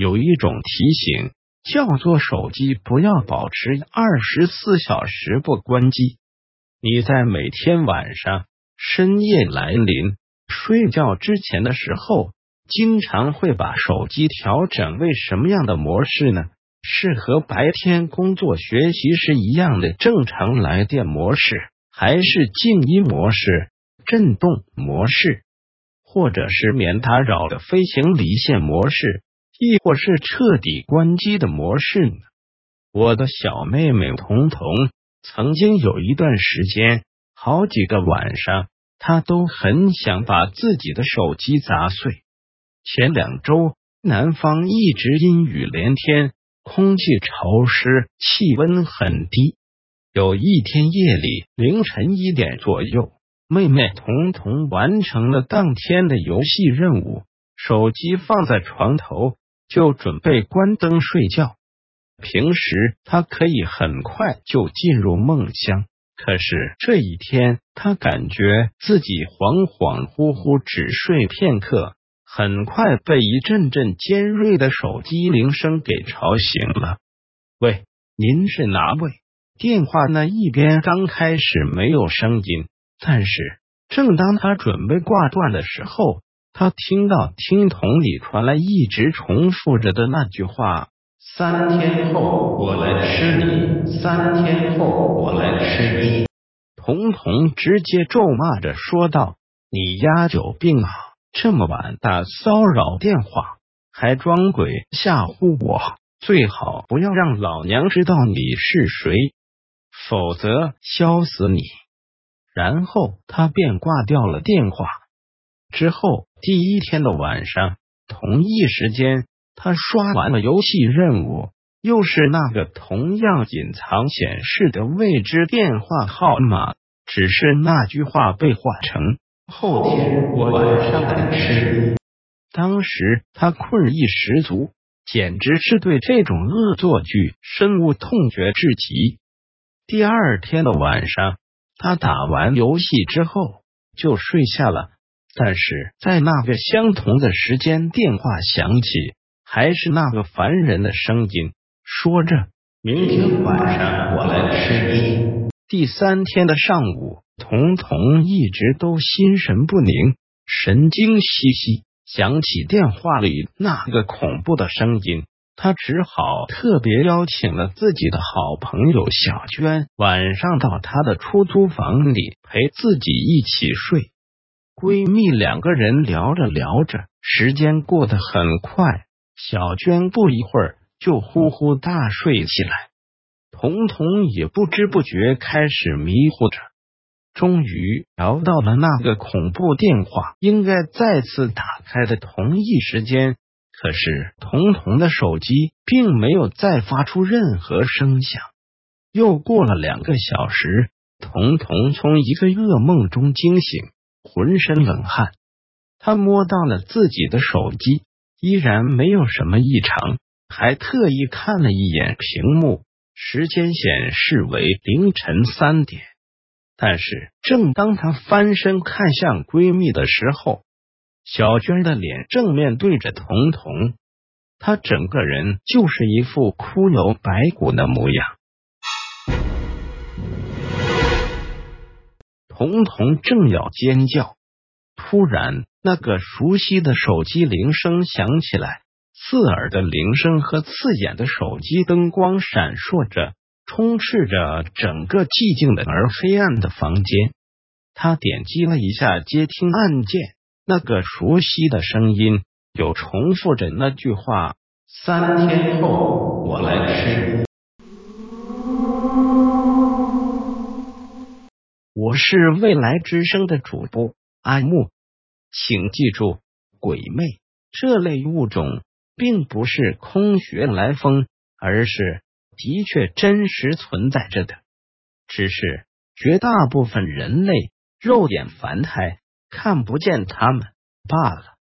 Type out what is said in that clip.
有一种提醒，叫做手机不要保持二十四小时不关机。你在每天晚上深夜来临睡觉之前的时候，经常会把手机调整为什么样的模式呢？是和白天工作学习时一样的正常来电模式，还是静音模式、震动模式，或者是免打扰的飞行离线模式，亦或是彻底关机的模式呢？我的小妹妹彤彤曾经有一段时间，好几个晚上，她都很想把自己的手机砸碎。前两周，南方一直阴雨连天。空气潮湿，气温很低。有一天夜里凌晨一点左右，妹妹彤彤完成了当天的游戏任务，手机放在床头，就准备关灯睡觉。平时他可以很快就进入梦乡，可是这一天，他感觉自己恍恍惚惚，只睡片刻。很快被一阵阵尖锐的手机铃声给吵醒了。喂，您是哪位？电话那一边刚开始没有声音，但是正当他准备挂断的时候，他听到听筒里传来一直重复着的那句话：“三天后我来吃你，三天后我来吃你。”童童直接咒骂着说道：“你丫有病啊！”这么晚打骚扰电话，还装鬼吓唬我，最好不要让老娘知道你是谁，否则削死你！然后他便挂掉了电话。之后第一天的晚上，同一时间，他刷完了游戏任务，又是那个同样隐藏显示的未知电话号码，只是那句话被换成。后天我晚上来吃。当时他困意十足，简直是对这种恶作剧深恶痛绝至极。第二天的晚上，他打完游戏之后就睡下了。但是在那个相同的时间，电话响起，还是那个烦人的声音，说着：“明天晚上我来吃你。”第三天的上午。彤彤一直都心神不宁，神经兮兮，想起电话里那个恐怖的声音，他只好特别邀请了自己的好朋友小娟，晚上到她的出租房里陪自己一起睡。闺蜜两个人聊着聊着，时间过得很快，小娟不一会儿就呼呼大睡起来，彤彤也不知不觉开始迷糊着。终于聊到了那个恐怖电话，应该再次打开的同一时间，可是彤彤的手机并没有再发出任何声响。又过了两个小时，彤彤从一个噩梦中惊醒，浑身冷汗。他摸到了自己的手机，依然没有什么异常，还特意看了一眼屏幕，时间显示为凌晨三点。但是，正当她翻身看向闺蜜的时候，小娟的脸正面对着彤彤，她整个人就是一副骷髅白骨的模样。彤彤正要尖叫，突然，那个熟悉的手机铃声响起来，刺耳的铃声和刺眼的手机灯光闪烁着。充斥着整个寂静的而黑暗的房间。他点击了一下接听按键，那个熟悉的声音又重复着那句话：“三天后我来吃。”我是未来之声的主播阿木，请记住，鬼魅这类物种并不是空穴来风，而是。的确真实存在着的，只是绝大部分人类肉眼凡胎看不见他们罢了。